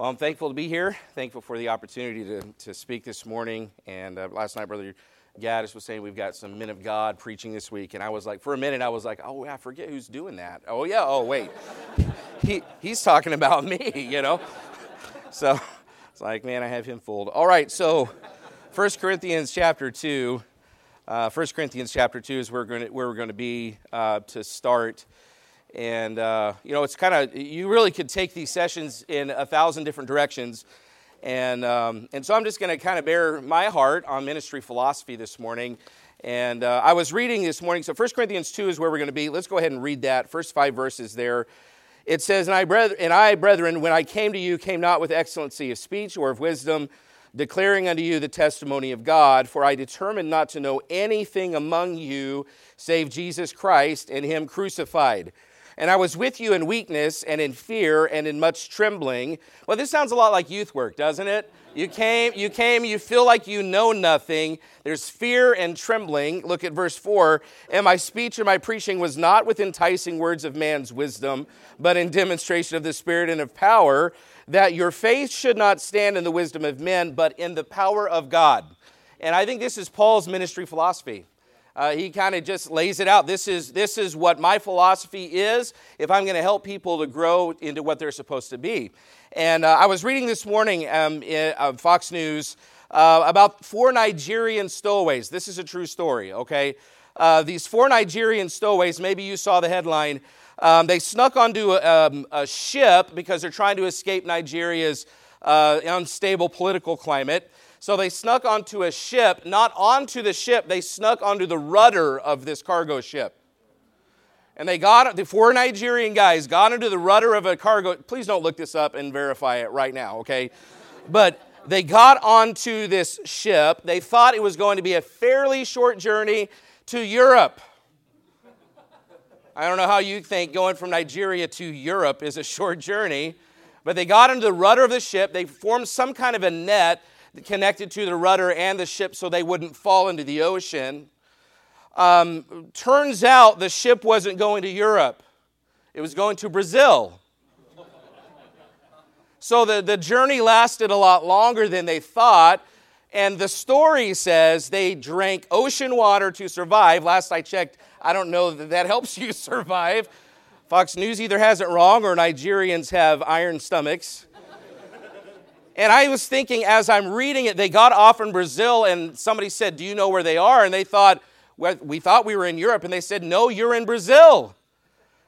Well, I'm thankful to be here. Thankful for the opportunity to, to speak this morning. And uh, last night, Brother Gaddis was saying we've got some men of God preaching this week. And I was like, for a minute, I was like, oh, I forget who's doing that. Oh, yeah. Oh, wait. he, he's talking about me, you know? So it's like, man, I have him fooled. All right. So 1 Corinthians chapter 2. Uh, 1 Corinthians chapter 2 is where we're going to, be uh, to start. And, uh, you know, it's kind of, you really could take these sessions in a thousand different directions. And, um, and so I'm just going to kind of bear my heart on ministry philosophy this morning. And uh, I was reading this morning, so 1 Corinthians 2 is where we're going to be. Let's go ahead and read that. First five verses there. It says, and I, and I, brethren, when I came to you, came not with excellency of speech or of wisdom, declaring unto you the testimony of God, for I determined not to know anything among you save Jesus Christ and Him crucified. And I was with you in weakness and in fear and in much trembling. Well, this sounds a lot like youth work, doesn't it? You came, you came, you feel like you know nothing. There's fear and trembling. Look at verse 4. And my speech and my preaching was not with enticing words of man's wisdom, but in demonstration of the Spirit and of power, that your faith should not stand in the wisdom of men, but in the power of God. And I think this is Paul's ministry philosophy. Uh, he kind of just lays it out. This is, this is what my philosophy is if I'm going to help people to grow into what they're supposed to be. And uh, I was reading this morning um, in, uh, Fox News uh, about four Nigerian stowaways. This is a true story, okay? Uh, these four Nigerian stowaways, maybe you saw the headline. Um, they snuck onto a, um, a, ship because they're trying to escape Nigeria's uh, unstable political climate. So they snuck onto a ship, not onto the ship, they snuck onto the rudder of this cargo ship. And they got, the four Nigerian guys got into the rudder of a cargo. Please don't look this up and verify it right now, okay? But they got onto this ship. They thought it was going to be a fairly short journey to Europe. I don't know how you think going from Nigeria to Europe is a short journey, but they got into the rudder of the ship. They formed some kind of a net connected to the rudder and the ship so they wouldn't fall into the ocean. Um, turns out the ship wasn't going to Europe, it was going to Brazil. So the, the journey lasted a lot longer than they thought. And the story says they drank ocean water to survive. Last I checked, I don't know that that helps you survive. Fox News either has it wrong or Nigerians have iron stomachs. And I was thinking as I'm reading it, they got off in Brazil, and somebody said, Do you know where they are? And they thought, well, We thought we were in Europe. And they said, No, you're in Brazil.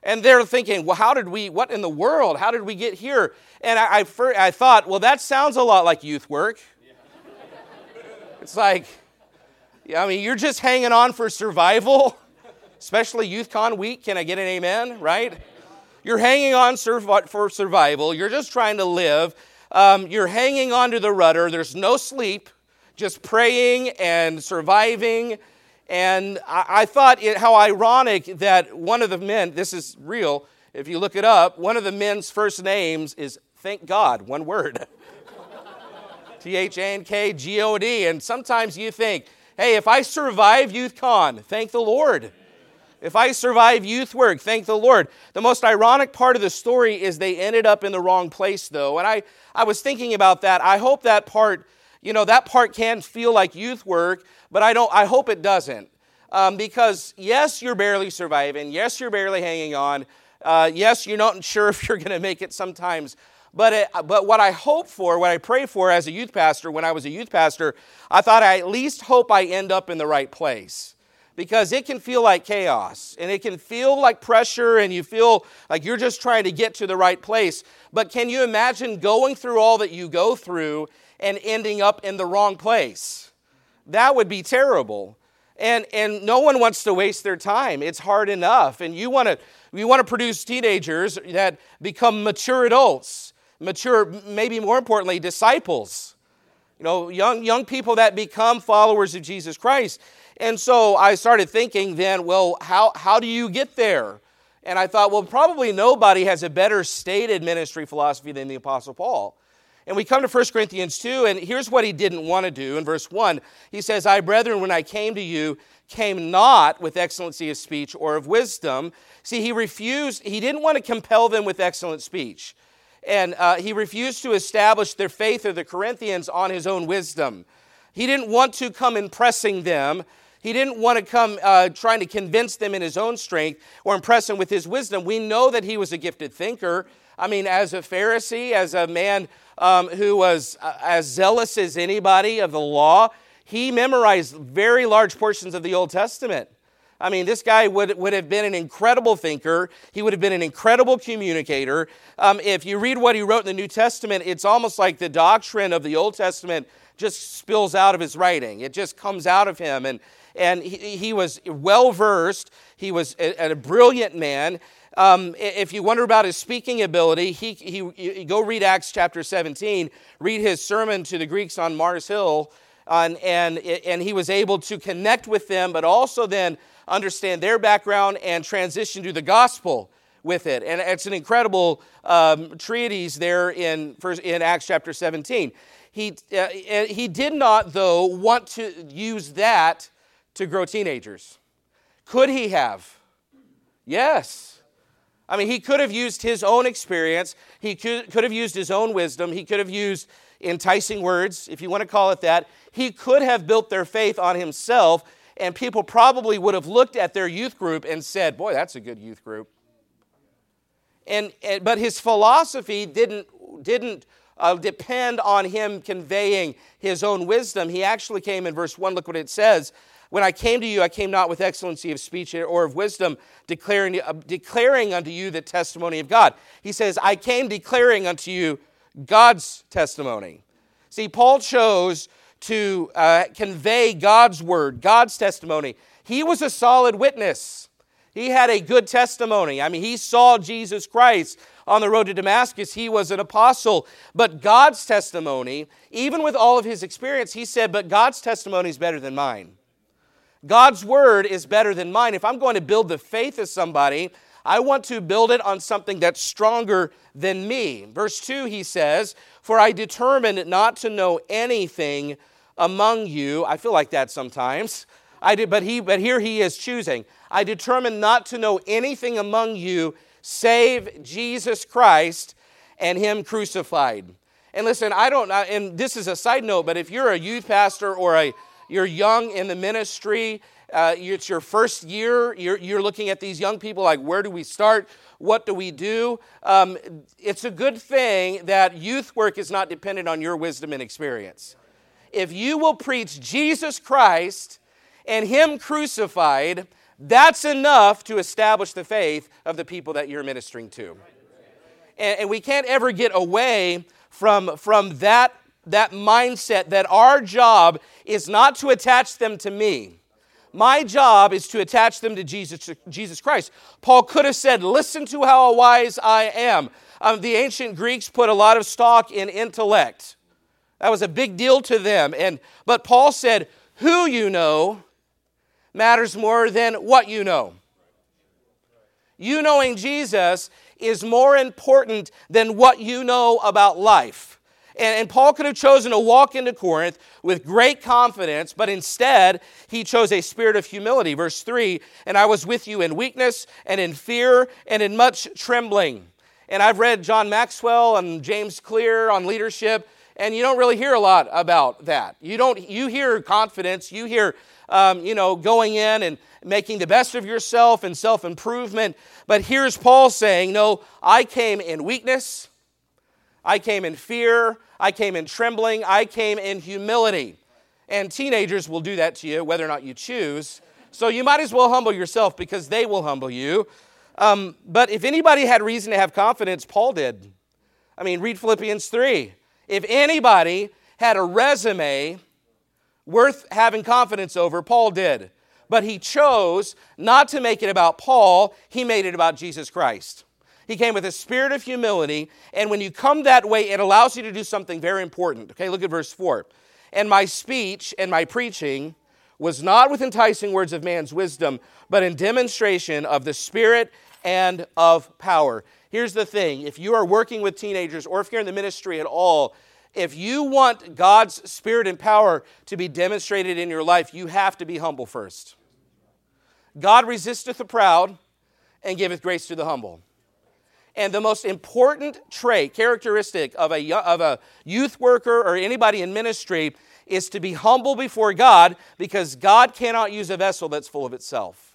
And they're thinking, Well, how did we, what in the world? How did we get here? And I, I, I thought, Well, that sounds a lot like youth work. It's like, I mean, you're just hanging on for survival, especially YouthCon week. Can I get an amen? Right? You're hanging on for survival. You're just trying to live um, you're hanging onto the rudder. There's no sleep, just praying and surviving. And I, I thought it, how ironic that one of the men, this is real, if you look it up, one of the men's first names is Thank God, one word. T H A N K G O D. And sometimes you think, hey, if I survive YouthCon, thank the Lord. If I survive youth work, thank the Lord. The most ironic part of the story is they ended up in the wrong place, though. And I, I was thinking about that. I hope that part, you know, that part can feel like youth work, but I don't, I hope it doesn't. Um, because yes, you're barely surviving. Yes, you're barely hanging on. Uh, yes, you're not sure if you're going to make it sometimes. But, it, but what I hope for, what I pray for as a youth pastor, when I was a youth pastor, I thought I at least hope I end up in the right place because it can feel like chaos and it can feel like pressure and you feel like you're just trying to get to the right place. But can you imagine going through all that you go through and ending up in the wrong place? That would be terrible. And, and no one wants to waste their time. It's hard enough. And you want to you want to produce teenagers that become mature adults, mature, maybe more importantly, disciples. You know, young, young people that become followers of Jesus Christ. And so I started thinking then, well, how, how do you get there? And I thought, well, probably nobody has a better stated ministry philosophy than the Apostle Paul. And we come to 1 Corinthians 2, and here's what he didn't want to do. In verse 1, he says, I, brethren, when I came to you, came not with excellency of speech or of wisdom. See, he refused, he didn't want to compel them with excellent speech. and uh, he refused to establish their faith of the Corinthians on his own wisdom. He didn't want to come impressing them. He didn't want to come uh, trying to convince them in his own strength or impress them with his wisdom. We know that he was a gifted thinker. I mean, as a Pharisee, as a man um, who was uh, as zealous as anybody of the law, he memorized very large portions of the Old Testament. I mean, this guy would, would have been an incredible thinker. He would have been an incredible communicator. Um, if you read what he wrote in the New Testament, it's almost like the doctrine of the Old Testament just spills out of his writing. It just comes out of him. And, and he, he was well versed, he was a, a brilliant man. Um, if you wonder about his speaking ability, he, he, he, go read Acts chapter 17, read his sermon to the Greeks on Mars Hill, and, and, and he was able to connect with them, but also then understand their background and transition to the gospel with it. And it's an incredible um, treatise there in, in Acts chapter 17. He, uh, he did not, though, want to use that to grow teenagers. Could he have? Yes. I mean, he could have used his own experience, he could, could have used his own wisdom, he could have used enticing words, if you want to call it that. He could have built their faith on himself and people probably would have looked at their youth group and said, Boy, that's a good youth group. And, and but his philosophy didn't, didn't uh, depend on him conveying his own wisdom. He actually came in verse 1, look what it says. When I came to you, I came not with excellency of speech or of wisdom, declaring, uh, declaring unto you the testimony of God. He says, I came declaring unto you God's testimony. See, Paul chose to uh, convey God's word, God's testimony. He was a solid witness. He had a good testimony. I mean, he saw Jesus Christ on the road to Damascus. He was an apostle. But God's testimony, even with all of his experience, he said, But God's testimony is better than mine. God's word is better than mine. If I'm going to build the faith of somebody, I want to build it on something that's stronger than me. Verse 2, he says, For I determined not to know anything among you. I feel like that sometimes. I did, but, he, but here he is choosing. I determined not to know anything among you save Jesus Christ and him crucified. And listen, I don't, and this is a side note, but if you're a youth pastor or a, you're young in the ministry, uh, it's your first year, you're, you're, looking at these young people like, where do we start? What do we do? Um, it's a good thing that youth work is not dependent on your wisdom and experience if you will preach Jesus Christ and Him crucified, that's enough to establish the faith of the people that you're ministering to. And, and we can't ever get away from, from that, that mindset that our job is not to attach them to me. My job is to attach them to Jesus, Jesus Christ. Paul could have said, Listen to how wise I am. Um, the ancient Greeks put a lot of stock in intellect. That was a big deal to them. And, but Paul said, Who you know matters more than what you know. You knowing Jesus is more important than what you know about life. And, and, Paul could have chosen to walk into Corinth with great confidence, but instead he chose a spirit of humility. Verse 3 And I was with you in weakness and in fear and in much trembling. And I've read John Maxwell and James Clear on leadership, and you don't really hear a lot about that. You don't. You hear confidence. You hear, um, you know, going in and making the best of yourself and self improvement. But here's Paul saying, "No, I came in weakness. I came in fear. I came in trembling. I came in humility." And teenagers will do that to you, whether or not you choose. So you might as well humble yourself because they will humble you. Um, but if anybody had reason to have confidence, Paul did. I mean, read Philippians 3. If anybody had a resume worth having confidence over, Paul did. But he chose not to make it about Paul, he made it about Jesus Christ. He came with a spirit of humility, and when you come that way, it allows you to do something very important. Okay, look at verse 4. And my speech and my preaching was not with enticing words of man's wisdom, but in demonstration of the Spirit and of power. Here's the thing if you are working with teenagers or if you're in the ministry at all, if you want God's spirit and power to be demonstrated in your life, you have to be humble first. God resisteth the proud and giveth grace to the humble. And the most important trait, characteristic of a, of a youth worker or anybody in ministry is to be humble before God because God cannot use a vessel that's full of itself.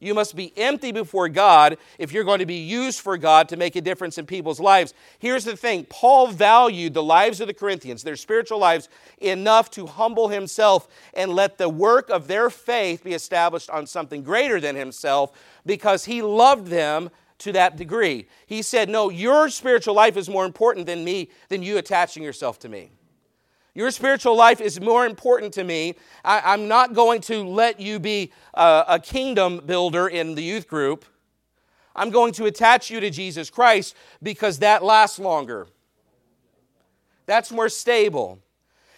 You must be empty before God if you're going to be used for God to make a difference in people's lives. Here's the thing Paul valued the lives of the Corinthians, their spiritual lives, enough to humble himself and let the work of their faith be established on something greater than himself because he loved them to that degree. He said, No, your spiritual life is more important than me, than you attaching yourself to me. Your spiritual life is more important to me. I, am not going to let you be a, a kingdom builder in the youth group. I'm going to attach you to Jesus Christ because that lasts longer. That's more stable.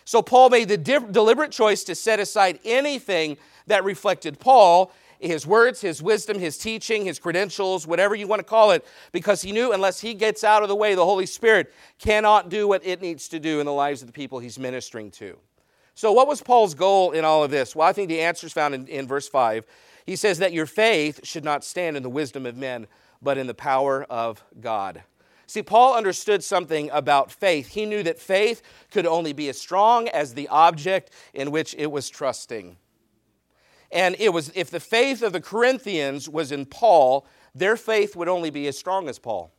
So Paul made the deliberate choice to set aside anything that reflected Paul his words, his wisdom, his teaching, his credentials, whatever you want to call it, because he knew unless he gets out of the way, the Holy Spirit cannot do what it needs to do in the lives of the people he's ministering to. So, what was Paul's goal in all of this? Well, I think the answer is found in, in verse 5. He says that your faith should not stand in the wisdom of men, but in the power of God. See, Paul understood something about faith. He knew that faith could only be as strong as the object in which it was trusting. And it was if the faith of the Corinthians was in Paul, their faith would only be as strong as Paul.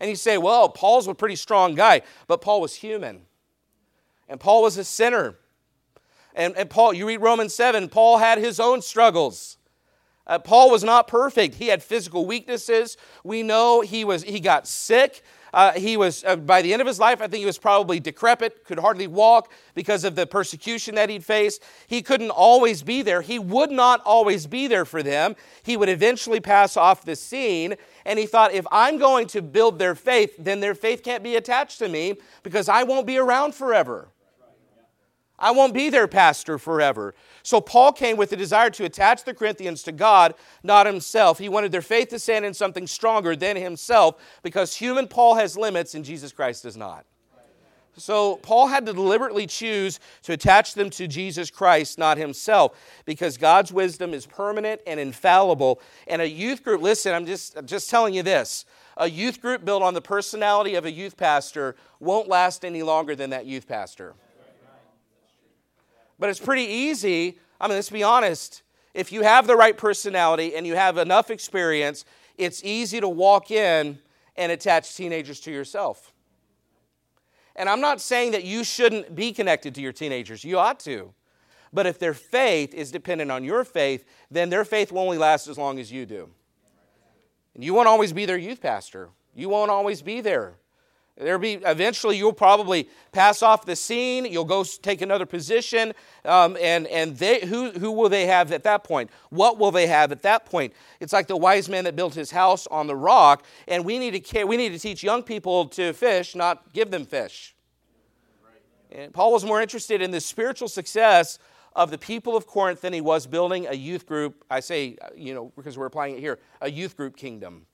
And you say, well, Paul's a pretty strong guy, but Paul was human. And Paul was a sinner. And, and Paul, you read Romans 7, Paul had his own struggles. Uh, Paul was not perfect. He had physical weaknesses. We know he was he got sick. Uh, he was, uh, by the end of his life, I think he was probably decrepit, could hardly walk because of the persecution that he'd faced. He couldn't always be there. He would not always be there for them. He would eventually pass off the scene. And he thought, if I'm going to build their faith, then their faith can't be attached to me because I won't be around forever. I won't be their pastor forever. So Paul came with a desire to attach the Corinthians to God, not himself. He wanted their faith to stand in something stronger than himself because human Paul has limits and Jesus Christ does not. So Paul had to deliberately choose to attach them to Jesus Christ, not himself, because God's wisdom is permanent and infallible. And a youth group, listen, I'm just, just telling you this. A youth group built on the personality of a youth pastor won't last any longer than that youth pastor. But it's pretty easy. I mean, let's be honest. If you have the right personality and you have enough experience, it's easy to walk in and attach teenagers to yourself. And I'm not saying that you shouldn't be connected to your teenagers, you ought to. But if their faith is dependent on your faith, then their faith will only last as long as you do. And you won't always be their youth pastor, you won't always be there. There'll be eventually you'll probably pass off the scene. You'll go take another position, um, and and they who who will they have at that point? What will they have at that point? It's like the wise man that built his house on the rock, and we need to we need to teach young people to fish, not give them fish. And Paul was more interested in the spiritual success of the people of Corinth than he was building a youth group. I say, you know, because we're applying it here, a youth group kingdom.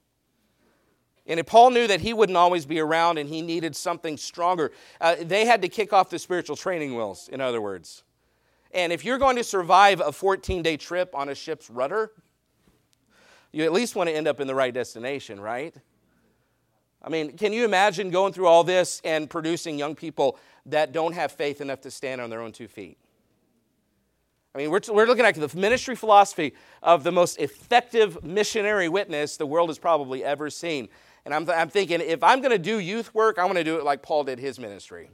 And if Paul knew that he wouldn't always be around and he needed something stronger. Uh, they had to kick off the spiritual training wheels, in other words. And if you're going to survive a 14 day trip on a ship's rudder, you at least want to end up in the right destination, right? I mean, can you imagine going through all this and producing young people that don't have faith enough to stand on their own two feet? I mean, we're, we're looking at the ministry philosophy of the most effective missionary witness the world has probably ever seen. And I'm, I'm thinking, if I'm going to do youth work, I want to do it like Paul did his ministry.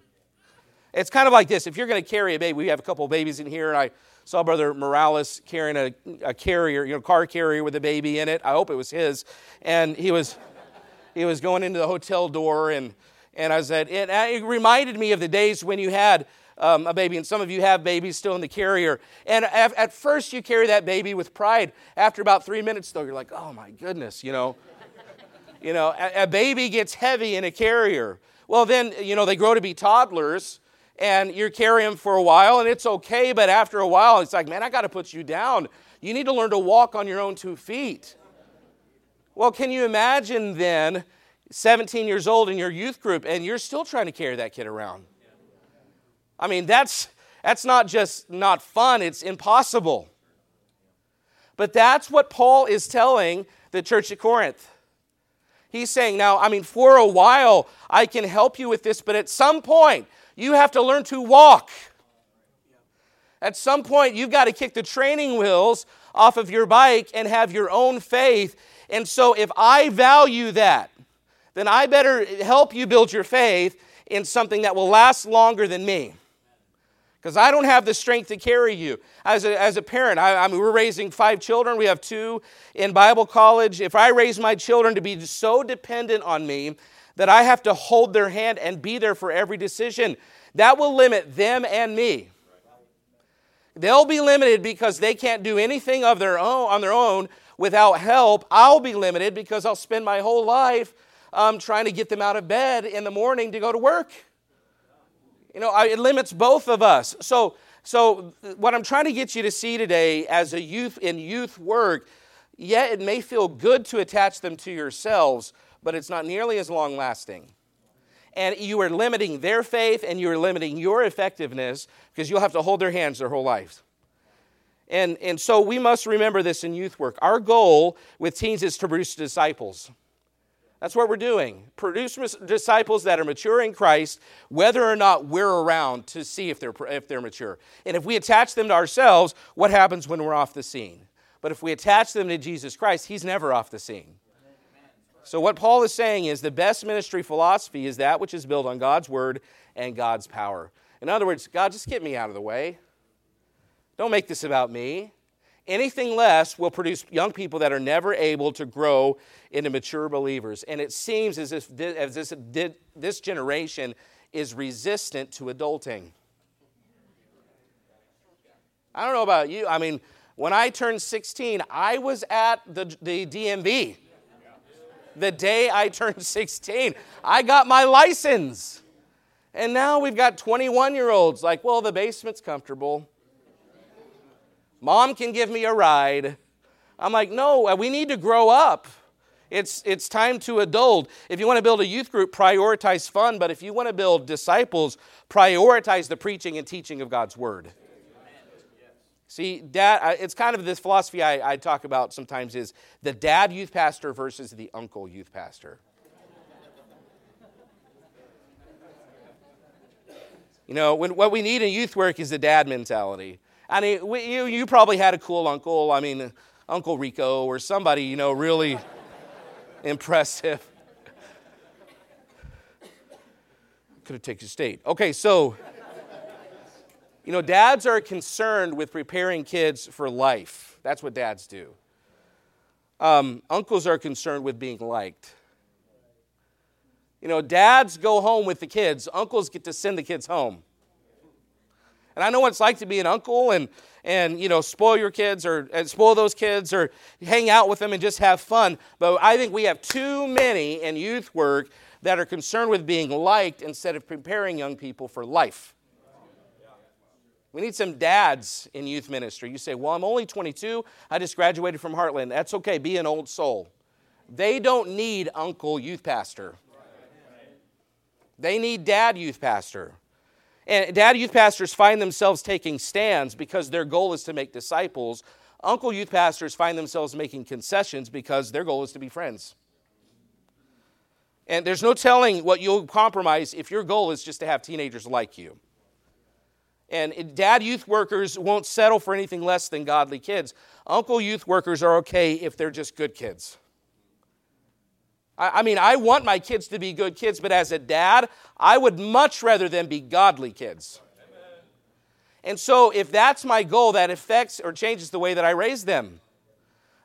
It's kind of like this. If you're going to carry a baby, we have a couple of babies in here, and I saw Brother Morales carrying a, a carrier, you know, car carrier with a baby in it. I hope it was his. And he was, he was going into the hotel door, and, and I said, it, it reminded me of the days when you had um, a baby, and some of you have babies still in the carrier. And at, at first, you carry that baby with pride. After about three minutes, though, you're like, oh my goodness, you know. You know, a, a baby gets heavy in a carrier. Well, then, you know, they grow to be toddlers and you're carrying them for a while and it's okay, but after a while, it's like, man, I got to put you down. You need to learn to walk on your own two feet. Well, can you imagine then 17 years old in your youth group and you're still trying to carry that kid around? I mean, that's, that's not just not fun, it's impossible. But that's what Paul is telling the church at Corinth. He's saying, now, I mean, for a while, I can help you with this, but at some point, you have to learn to walk. At some point, you've got to kick the training wheels off of your bike and have your own faith. And so, if I value that, then I better help you build your faith in something that will last longer than me. Because I don't have the strength to carry you. As a, as a parent, I, I mean, we're raising five children. We have two in Bible college. If I raise my children to be so dependent on me that I have to hold their hand and be there for every decision, that will limit them and me. They'll be limited because they can't do anything of their own on their own without help. I'll be limited because I'll spend my whole life um, trying to get them out of bed in the morning to go to work. You know, it limits both of us. So, so what I'm trying to get you to see today as a youth in youth work, yeah, it may feel good to attach them to yourselves, but it's not nearly as long lasting. And you are limiting their faith and you are limiting your effectiveness because you'll have to hold their hands their whole lives. And, and so we must remember this in youth work. Our goal with teens is to produce disciples. That's what we're doing. Produce disciples that are mature in Christ, whether or not we're around to see if they're, if they're mature. And if we attach them to ourselves, what happens when we're off the scene? But if we attach them to Jesus Christ, He's never off the scene. So, what Paul is saying is the best ministry philosophy is that which is built on God's word and God's power. In other words, God, just get me out of the way. Don't make this about me. Anything less will produce young people that are never able to grow into mature believers. And it seems as if this, as this, this generation is resistant to adulting. I don't know about you. I mean, when I turned 16, I was at the, the DMV. The day I turned 16, I got my license. And now we've got 21 year olds like, well, the basement's comfortable. Mom can give me a ride. I'm like, no, uh, we need to grow up. It's, it's time to adult. If you want to build a youth group, prioritize fun. But if you want to build disciples, prioritize the preaching and teaching of God's word. See, dad, it's kind of this philosophy I, I talk about sometimes is the dad youth pastor versus the uncle youth pastor. You know, when, what we need in youth work is the dad mentality. I mean, we, you, you probably had a cool uncle. I mean, Uncle Rico or somebody, you know, really impressive. Could have taken state. Okay, so, you know, dads are concerned with preparing kids for life. That's what dads do. Um, uncles are concerned with being liked. You know, dads go home with the kids, uncles get to send the kids home. And I know what it's like to be an uncle and, and you know, spoil your kids or spoil those kids or hang out with them and just have fun. But I think we have too many in youth work that are concerned with being liked instead of preparing young people for life. We need some dads in youth ministry. You say, Well, I'm only 22. I just graduated from Heartland. That's okay. Be an old soul. They don't need uncle youth pastor, they need dad youth pastor. And dad youth pastors find themselves taking stands because their goal is to make disciples. Uncle youth pastors find themselves making concessions because their goal is to be friends. And there's no telling what you'll compromise if your goal is just to have teenagers like you. And dad youth workers won't settle for anything less than godly kids. Uncle youth workers are okay if they're just good kids. I, I mean, I want my kids to be good kids, but as a dad, I would much rather them be godly kids. And so, if that's my goal, that affects or changes the way that I raise them.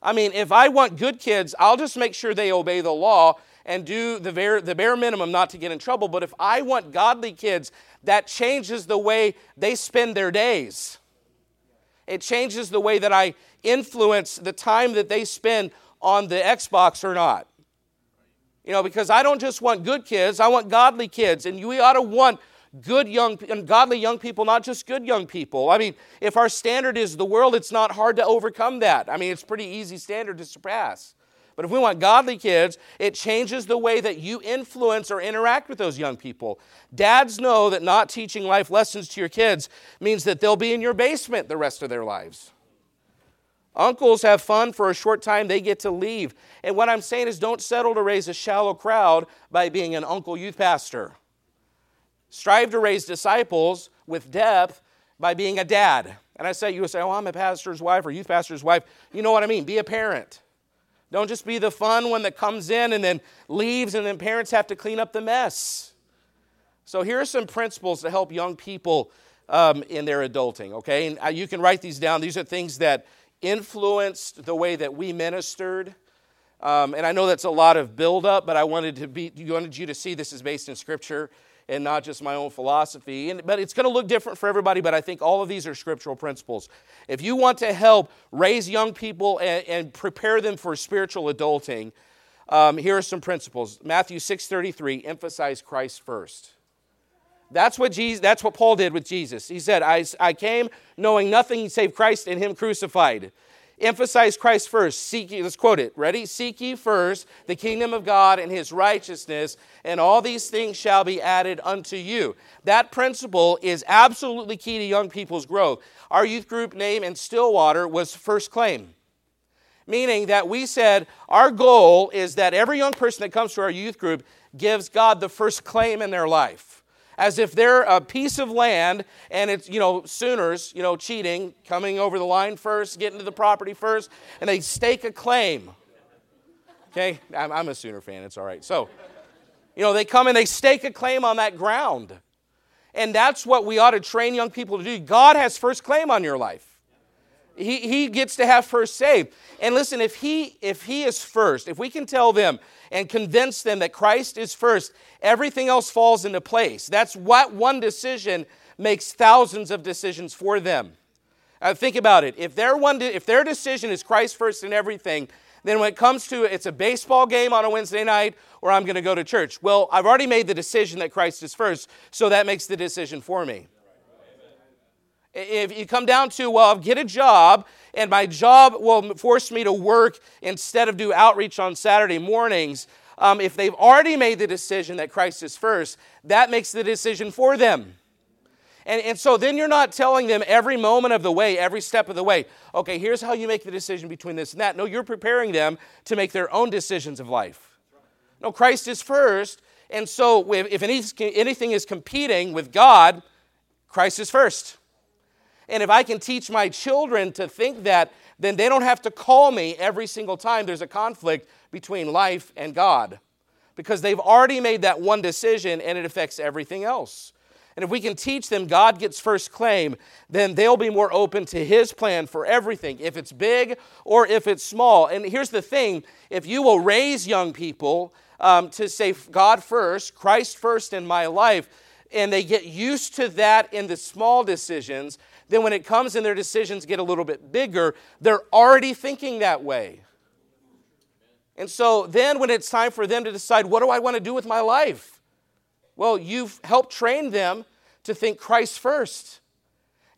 I mean, if I want good kids, I'll just make sure they obey the law and do the bare, the bare minimum not to get in trouble. But if I want godly kids, that changes the way they spend their days. It changes the way that I influence the time that they spend on the Xbox or not. You know, because I don't just want good kids, I want godly kids. And we ought to want good young and godly young people, not just good young people. I mean, if our standard is the world, it's not hard to overcome that. I mean, it's pretty easy standard to surpass. But if we want godly kids, it changes the way that you influence or interact with those young people. Dads know that not teaching life lessons to your kids means that they'll be in your basement the rest of their lives. Uncles have fun for a short time, they get to leave. And what I'm saying is don't settle to raise a shallow crowd by being an uncle youth pastor. Strive to raise disciples with depth by being a dad. And I say, you say, oh, I'm a pastor's wife or youth pastor's wife. You know what I mean? Be a parent. Don't just be the fun one that comes in and then leaves, and then parents have to clean up the mess. So, here are some principles to help young people um, in their adulting, okay? And uh, you can write these down. These are things that influenced the way that we ministered. Um, and I know that's a lot of buildup, but I wanted to be, wanted you to see this is based in Scripture and not just my own philosophy. And, but it's going to look different for everybody, but I think all of these are scriptural principles. If you want to help raise young people and, and prepare them for spiritual adulting, um, here are some principles. Matthew 6.33, emphasize Christ first. That's what, Jesus, that's what Paul did with Jesus. He said, I, I came knowing nothing save Christ and Him crucified. Emphasize Christ first. Seek ye, let's quote it. Ready? Seek ye first the kingdom of God and his righteousness, and all these things shall be added unto you. That principle is absolutely key to young people's growth. Our youth group name in Stillwater was First Claim, meaning that we said our goal is that every young person that comes to our youth group gives God the first claim in their life as if they're a piece of land and it's, you know, Sooners, you know, cheating, coming over the line first, getting to the property first, and they stake a claim. Okay? I'm, I'm a Sooner fan, it's all right. So, you know, they come and they stake a claim on that ground. And that's what we ought to train young people to do. God has first claim on your life. He, he gets to have first say. And listen, if he, if he is first, if we can tell them and convince them that Christ is first, everything else falls into place. That's what one decision makes thousands of decisions for them. Uh, think about it. If their, one de- if their decision is Christ first in everything, then when it comes to it's a baseball game on a Wednesday night or I'm going to go to church, well, I've already made the decision that Christ is first, so that makes the decision for me. If you come down to, well, get a job, and my job will force me to work instead of do outreach on Saturday mornings, um, if they've already made the decision that Christ is first, that makes the decision for them. And, and so then you're not telling them every moment of the way, every step of the way, okay, here's how you make the decision between this and that. No, you're preparing them to make their own decisions of life. No, Christ is first. And so if anything is competing with God, Christ is first. And if I can teach my children to think that, then they don't have to call me every single time there's a conflict between life and God. Because they've already made that one decision and it affects everything else. And if we can teach them God gets first claim, then they'll be more open to His plan for everything, if it's big or if it's small. And here's the thing if you will raise young people um, to say, God first, Christ first in my life, and they get used to that in the small decisions, then when it comes and their decisions get a little bit bigger, they're already thinking that way. And so then when it's time for them to decide, what do I want to do with my life? Well, you've helped train them to think Christ first.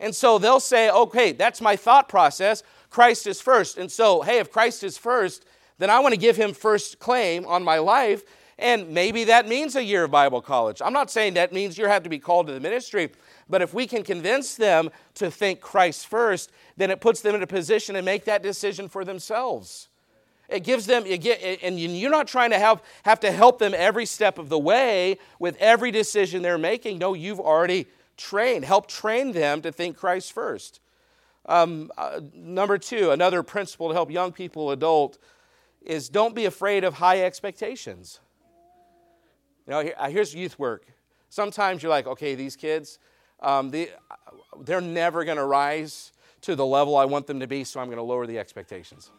And so they'll say, okay, that's my thought process. Christ is first. And so, hey, if Christ is first, then I want to give him first claim on my life. And maybe that means a year of Bible college. I'm not saying that means you have to be called to the ministry, but if we can convince them to think Christ first, then it puts them in a position to make that decision for themselves. It gives them, you get, and you're not trying to have, have to help them every step of the way with every decision they're making. No, you've already trained, helped train them to think Christ first. Um, uh, number two, another principle to help young people adult is don't be afraid of high expectations. You know, here, uh, here's youth work. Sometimes you're like, okay, these kids, um, they, they're never going to rise to the level I want them to be, so I'm going to lower the expectations.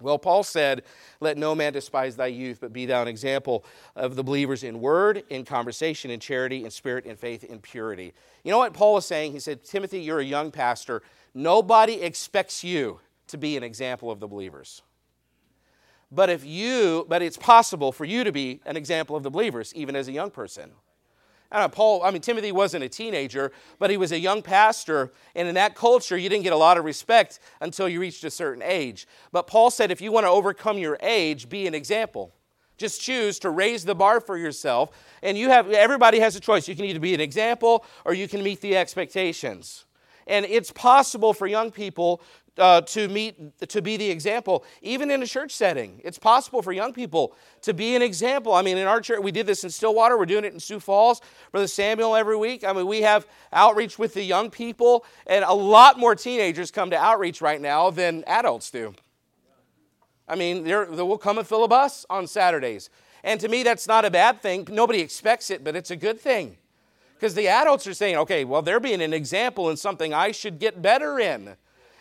Well, Paul said, Let no man despise thy youth, but be thou an example of the believers in word, in conversation, in charity, in spirit, in faith, in purity. You know what Paul is saying? He said, Timothy, you're a young pastor. Nobody expects you to be an example of the believers. But if you, but it's possible for you to be an example of the believers, even as a young person. I know, Paul, I mean, Timothy wasn't a teenager, but he was a young pastor. And in that culture, you didn't get a lot of respect until you reached a certain age. But Paul said, if you want to overcome your age, be an example. Just choose to raise the bar for yourself. And you have, everybody has a choice. You can either be an example or you can meet the expectations. And it's possible for young people uh, to meet to be the example even in a church setting. It's possible for young people to be an example. I mean in our church we did this in stillwater. We're doing it in sioux falls. Brother samuel every week. I mean we have outreach with the young people and a lot more teenagers come to outreach right now than adults do. I mean they will come and fill a bus on saturdays. And to me that's not a bad thing. Nobody expects it but it's a good thing. Because the adults are saying okay well they're being an example in something i should get better in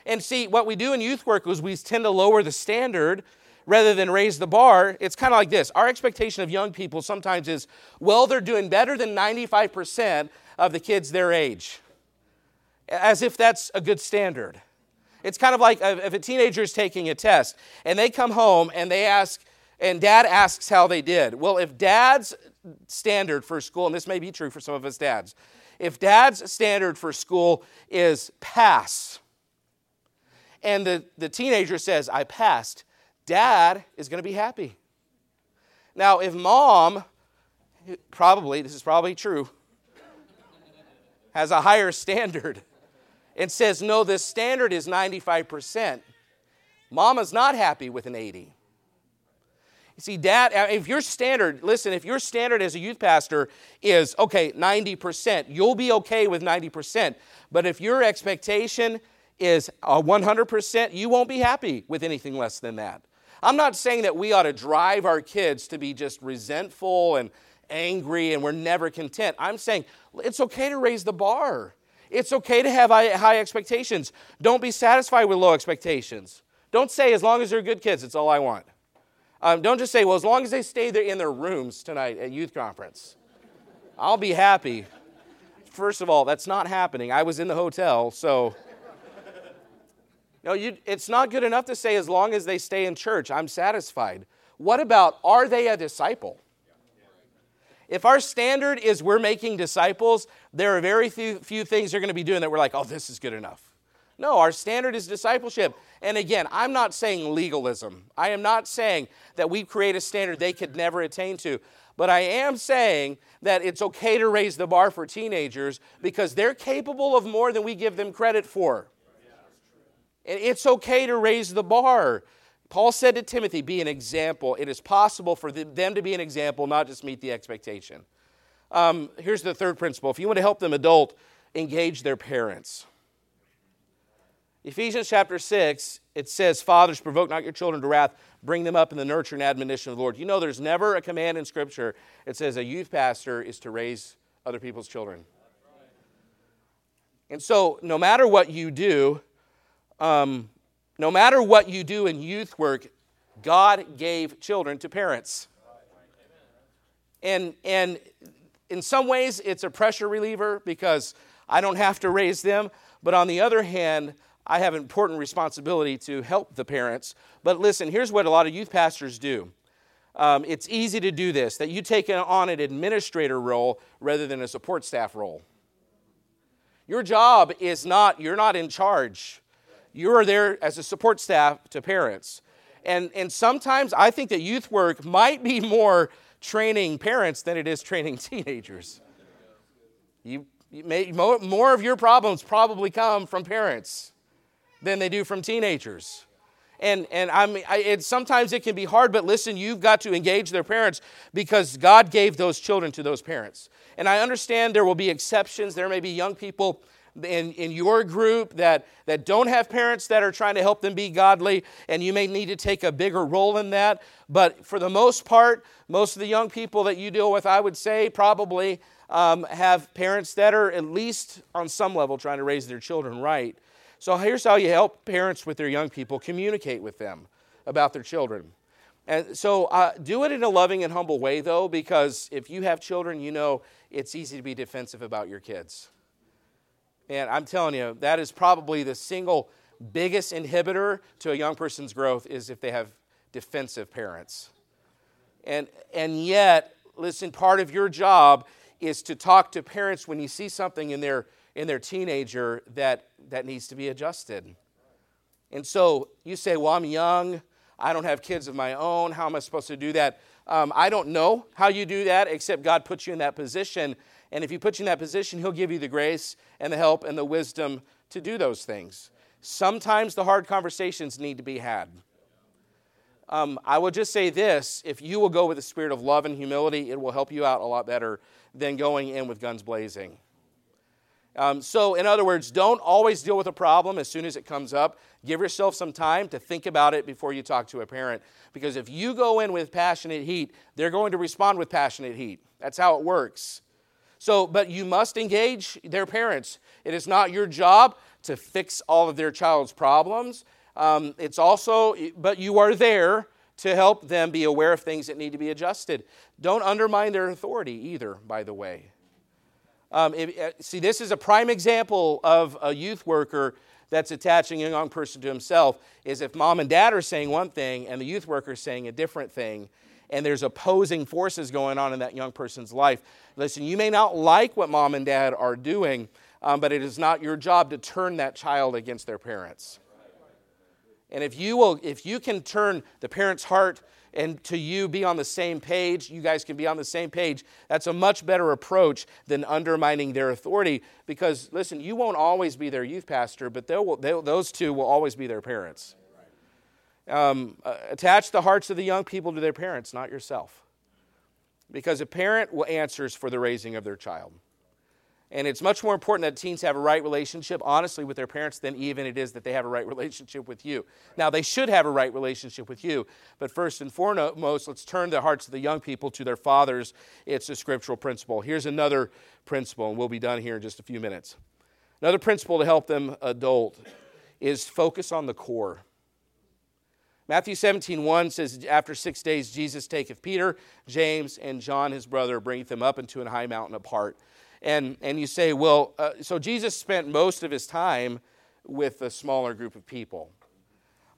and see, what we do in youth work is we tend to lower the standard rather than raise the bar. It's kind of like this our expectation of young people sometimes is, well, they're doing better than 95% of the kids their age, as if that's a good standard. It's kind of like if a teenager is taking a test and they come home and they ask, and dad asks how they did. Well, if dad's standard for school, and this may be true for some of us dads, if dad's standard for school is pass, and the, the teenager says, I passed, dad is going to be happy. Now, if mom, probably, this is probably true, has a higher standard and says, no, this standard is 95%, mama's not happy with an 80. You see, dad, uh, if your standard, listen, if your standard as a youth pastor is, okay, 90%, you'll be okay with 90%. But if your expectation is 100%, you won't be happy with anything less than that. I'm not saying that we ought to drive our kids to be just resentful and angry and we're never content. I'm saying it's okay to raise the bar. It's okay to have high expectations. Don't be satisfied with low expectations. Don't say, as long as they're good kids, it's all I want. Um, don't just say, well, as long as they stay there in their rooms tonight at youth conference, I'll be happy. First of all, that's not happening. I was in the hotel, so no, you, it's not good enough to say, as long as they stay in church, I'm satisfied. What about, are they a disciple? If our standard is we're making disciples, there are very few, few things they're going to be doing that we're like, oh, this is good enough. No, our standard is discipleship. And again, I'm not saying legalism. I am not saying that we create a standard they could never attain to. But I am saying that it's okay to raise the bar for teenagers because they're capable of more than we give them credit for. It's okay to raise the bar. Paul said to Timothy, Be an example. It is possible for them to be an example, not just meet the expectation. Um, here's the third principle if you want to help them adult, engage their parents. Ephesians chapter 6, it says, Fathers, provoke not your children to wrath, bring them up in the nurture and admonition of the Lord. You know, there's never a command in Scripture that says a youth pastor is to raise other people's children. And so, no matter what you do, um, no matter what you do in youth work, God gave children to parents. And, and in some ways, it's a pressure reliever because I don't have to raise them. But on the other hand, I have important responsibility to help the parents. But listen, here's what a lot of youth pastors do. Um, it's easy to do this that you take on an administrator role rather than a support staff role. Your job is not, you're not in charge. You are there as a support staff to parents. And, and sometimes I think that youth work might be more training parents than it is training teenagers. You, you may, more of your problems probably come from parents than they do from teenagers. And, and I mean, I, it, sometimes it can be hard, but listen, you've got to engage their parents because God gave those children to those parents. And I understand there will be exceptions. There may be young people in, in your group that, that don't have parents that are trying to help them be godly, and you may need to take a bigger role in that. But for the most part, most of the young people that you deal with, I would say, probably um, have parents that are at least on some level trying to raise their children right. So here's how you help parents with their young people communicate with them about their children. And so uh, do it in a loving and humble way, though, because if you have children, you know it's easy to be defensive about your kids. And I'm telling you, that is probably the single biggest inhibitor to a young person's growth is if they have defensive parents. And, and yet, listen, part of your job is to talk to parents when you see something in their, in their teenager that, that needs to be adjusted. And so you say, Well, I'm young. I don't have kids of my own. How am I supposed to do that? Um, I don't know how you do that, except God puts you in that position. And if He puts you in that position, He'll give you the grace and the help and the wisdom to do those things. Sometimes the hard conversations need to be had. Um, I will just say this if you will go with a spirit of love and humility, it will help you out a lot better than going in with guns blazing. Um, so, in other words, don't always deal with a problem as soon as it comes up. Give yourself some time to think about it before you talk to a parent. Because if you go in with passionate heat, they're going to respond with passionate heat. That's how it works. So, but you must engage their parents. It is not your job to fix all of their child's problems. Um, it's also, but you are there to help them be aware of things that need to be adjusted. Don't undermine their authority either, by the way. Um, uh, see, this is a prime example of a youth worker that's attaching a young person to himself. Is if mom and dad are saying one thing and the youth worker is saying a different thing, and there's opposing forces going on in that young person's life. Listen, you may not like what mom and dad are doing, um, but it is not your job to turn that child against their parents. And if you will, if you can turn the parent's heart and to you be on the same page, you guys can be on the same page. That's a much better approach than undermining their authority because, listen, you won't always be their youth pastor, but they'll, they'll, those two will always be their parents. Um, uh, attach the hearts of the young people to their parents, not yourself. Because a parent will answers for the raising of their child. And it's much more important that teens have a right relationship, honestly, with their parents than even it is that they have a right relationship with you. Now, they should have a right relationship with you, but first and foremost, let's turn the hearts of the young people to their fathers. It's a scriptural principle. Here's another principle, and we'll be done here in just a few minutes. Another principle to help them adult is focus on the core. Matthew 17, 1 says, After six days, Jesus taketh Peter, James, and John his brother, bringeth them up into a high mountain apart and, and you say, well, uh, so Jesus spent most of his time with a smaller group of people.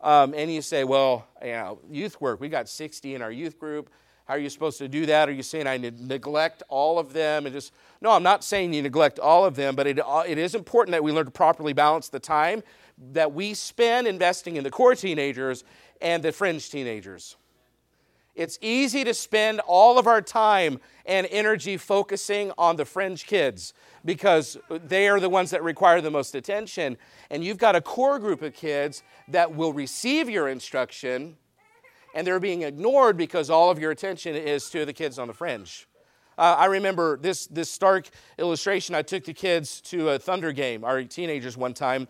Um, and you say, well, you know, youth work, we got 60 in our youth group. How are you supposed to do that? Are you saying I neglect all of them? And just no, I'm not saying you neglect all of them, but it, uh, it is important that we learn to properly balance the time that we spend investing in the core teenagers and the fringe teenagers. It's easy to spend all of our time and energy focusing on the fringe kids because they are the ones that require the most attention. And you've got a core group of kids that will receive your instruction and they're being ignored because all of your attention is to the kids on the fringe. Uh, I remember this, this stark illustration. I took the kids to a Thunder game, our teenagers, one time.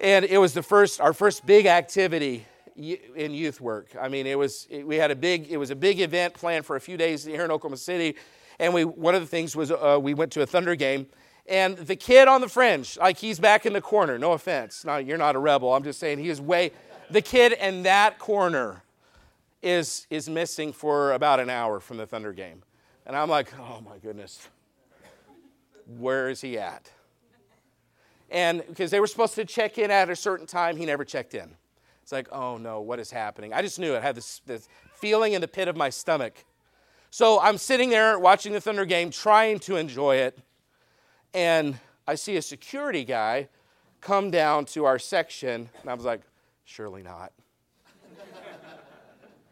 And it was the first, our first big activity in youth work. I mean, it was we had a big it was a big event planned for a few days here in Oklahoma City, and we one of the things was uh, we went to a Thunder game, and the kid on the fringe, like he's back in the corner. No offense, no, you're not a rebel. I'm just saying he is way the kid in that corner is is missing for about an hour from the Thunder game, and I'm like, oh my goodness, where is he at? And because they were supposed to check in at a certain time, he never checked in. It's like, oh no, what is happening? I just knew it. I had this, this feeling in the pit of my stomach. So I'm sitting there watching the Thunder game, trying to enjoy it, and I see a security guy come down to our section, and I was like, surely not.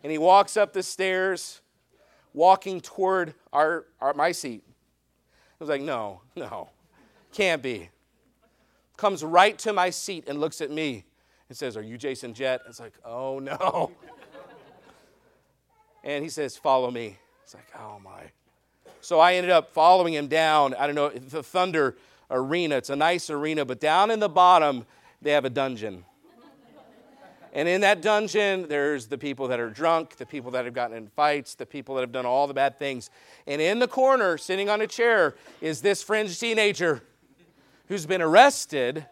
and he walks up the stairs, walking toward our, our my seat. I was like, no, no, can't be. Comes right to my seat and looks at me he says, Are you Jason Jett? It's like, Oh no. and he says, Follow me. It's like, Oh my. So I ended up following him down. I don't know, the Thunder Arena. It's a nice arena, but down in the bottom, they have a dungeon. And in that dungeon, there's the people that are drunk, the people that have gotten in fights, the people that have done all the bad things. And in the corner, sitting on a chair, is this fringe teenager who's been arrested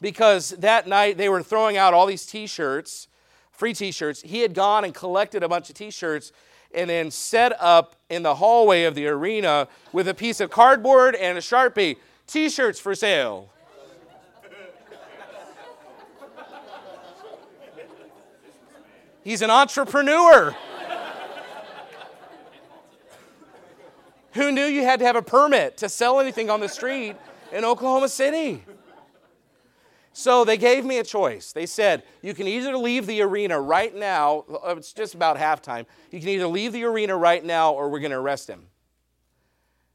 because that night they were throwing out all these t shirts, free t shirts. He had gone and collected a bunch of t shirts and then set up in the hallway of the arena with a piece of cardboard and a sharpie t shirts for sale. He's an entrepreneur. Who knew you had to have a permit to sell anything on the street in Oklahoma City? So they gave me a choice. They said, you can either leave the arena right now, uh, it's just about halftime. You can either leave the arena right now or we're going to arrest him.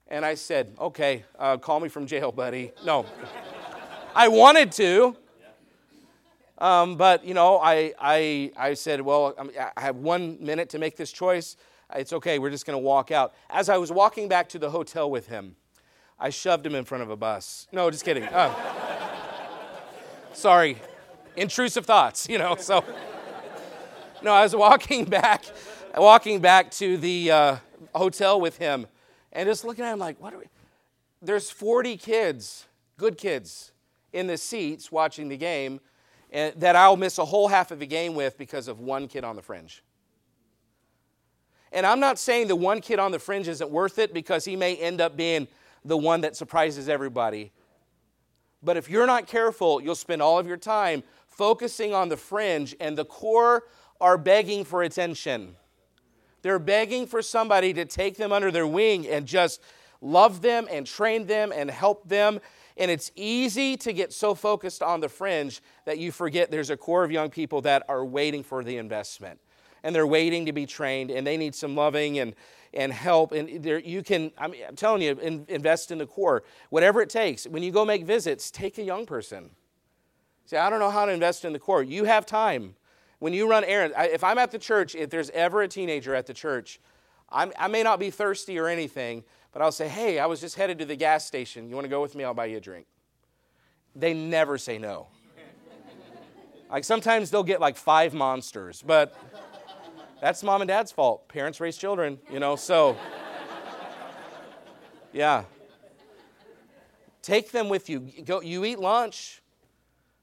And I said, okay, uh, call me from jail, buddy. No. I wanted to. Um, but, you know, I, I, I said, well, I have one minute to make this choice. It's okay, we're just going to walk out. As I was walking back to the hotel with him, I shoved him in front of a bus. No, just kidding. Uh, sorry, intrusive thoughts, you know. So, no, I was walking back, walking back to the uh, hotel with him, and just looking at him like, what are we? There's 40 kids, good kids, in the seats watching the game, and that I'll miss a whole half of the game with because of one kid on the fringe. And I'm not saying the one kid on the fringe isn't worth it because he may end up being the one that surprises everybody. But if you're not careful, you'll spend all of your time focusing on the fringe, and the core are begging for attention. They're begging for somebody to take them under their wing and just love them and train them and help them. And it's easy to get so focused on the fringe that you forget there's a core of young people that are waiting for the investment and they're waiting to be trained and they need some loving and, and help. And there, you can, I mean, I'm telling you, in, invest in the core. Whatever it takes. When you go make visits, take a young person. Say, I don't know how to invest in the core. You have time. When you run errands, if I'm at the church, if there's ever a teenager at the church, I'm, i may not be thirsty or anything, but I'll say, hey, I was just headed to the gas station. You want to go with me? I'll buy you a drink. They never say no. like sometimes they'll get like five monsters, but that's mom and dad's fault. Parents raise children, you know, so. Yeah. Take them with you. Go, you eat lunch.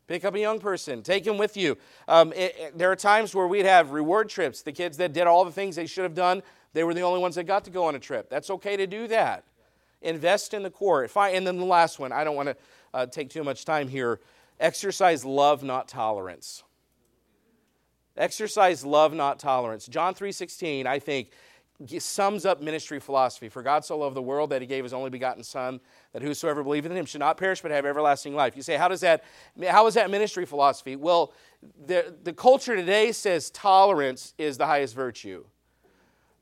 Pick up a young person. Take them with you. Um, it, it, there are times where we'd have reward trips. The kids that did all the things they should have done, they were the only ones that got to go on a trip. That's okay to do that. Invest in the core. I, and then the last one, I don't want to uh, take too much time here. Exercise love, not tolerance. Exercise love, not tolerance. John 3.16, I think, sums up ministry philosophy. For God so loved the world that he gave his only begotten Son, that whosoever believeth in him should not perish but have everlasting life. You say, how does that, how is that ministry philosophy? Well, the, the culture today says tolerance is the highest virtue.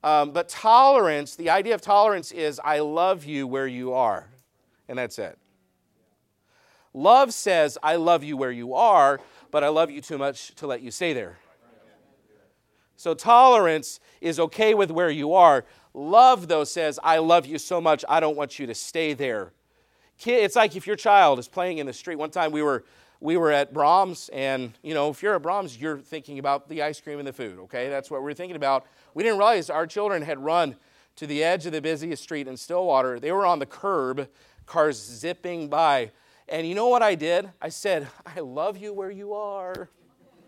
Um, but tolerance, the idea of tolerance is I love you where you are. And that's it. Love says I love you where you are, but I love you too much to let you stay there. So tolerance is okay with where you are. Love, though, says, I love you so much, I don't want you to stay there. It's like if your child is playing in the street. One time we were, we were at Braum's, and, you know, if you're at Braum's, you're thinking about the ice cream and the food, okay? That's what we are thinking about. We didn't realize our children had run to the edge of the busiest street in Stillwater. They were on the curb, cars zipping by. And you know what I did? I said, I love you where you are.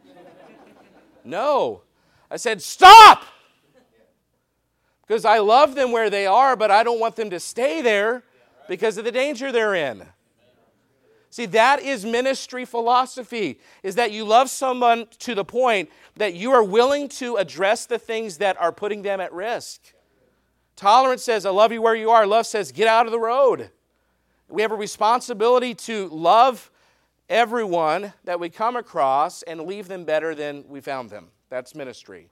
no, I said, Stop! Because I love them where they are, but I don't want them to stay there because of the danger they're in. See, that is ministry philosophy, is that you love someone to the point that you are willing to address the things that are putting them at risk. Tolerance says, I love you where you are. Love says, get out of the road. We have a responsibility to love everyone that we come across and leave them better than we found them. That's ministry.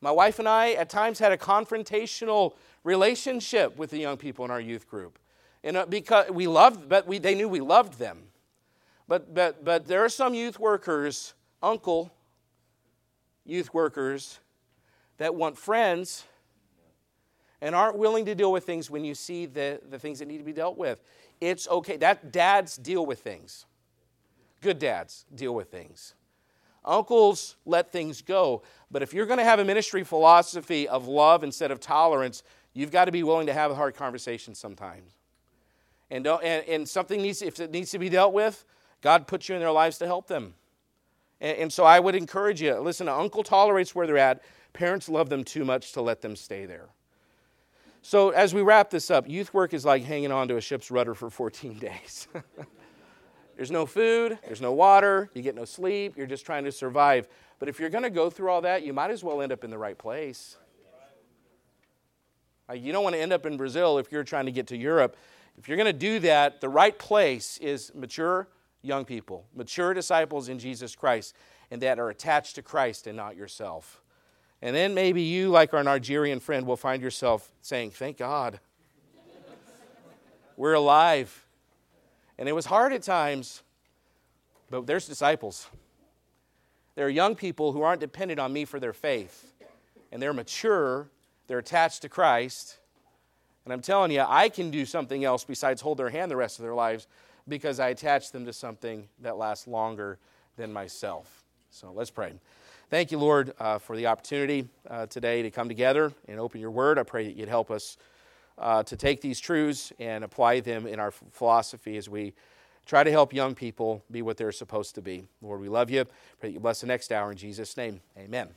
My wife and I at times had a confrontational relationship with the young people in our youth group. And uh, because we loved, but we, they knew we loved them. But, but, but there are some youth workers, uncle youth workers, that want friends and aren't willing to deal with things when you see the, the things that need to be dealt with. It's okay. That dads deal with things. Good dads deal with things. Uncles let things go. But if you're going to have a ministry philosophy of love instead of tolerance, you've got to be willing to have a hard conversation sometimes. And, and, and something needs, if it needs to be dealt with, God puts you in their lives to help them. And, and so I would encourage you listen, uncle tolerates where they're at. Parents love them too much to let them stay there. So as we wrap this up, youth work is like hanging on to a ship's rudder for 14 days. There's no food, there's no water, you get no sleep, you're just trying to survive. But if you're going to go through all that, you might as well end up in the right place. You don't want to end up in Brazil if you're trying to get to Europe. If you're going to do that, the right place is mature young people, mature disciples in Jesus Christ, and that are attached to Christ and not yourself. And then maybe you, like our Nigerian friend, will find yourself saying, Thank God. We're alive. And it was hard at times, But there's disciples. There are young people who aren't dependent on me for their faith, and they're mature, they're attached to Christ. And I'm telling you, I can do something else besides hold their hand the rest of their lives because I attach them to something that lasts longer than myself. So let's pray. Thank you, Lord, uh, for the opportunity uh, today to come together and open your word. I pray that you'd help us uh, to take these truths and apply them in our philosophy as we try to help young people be what they're supposed to be. Lord, we love you. Pray that you bless the next hour in Jesus' name. Amen.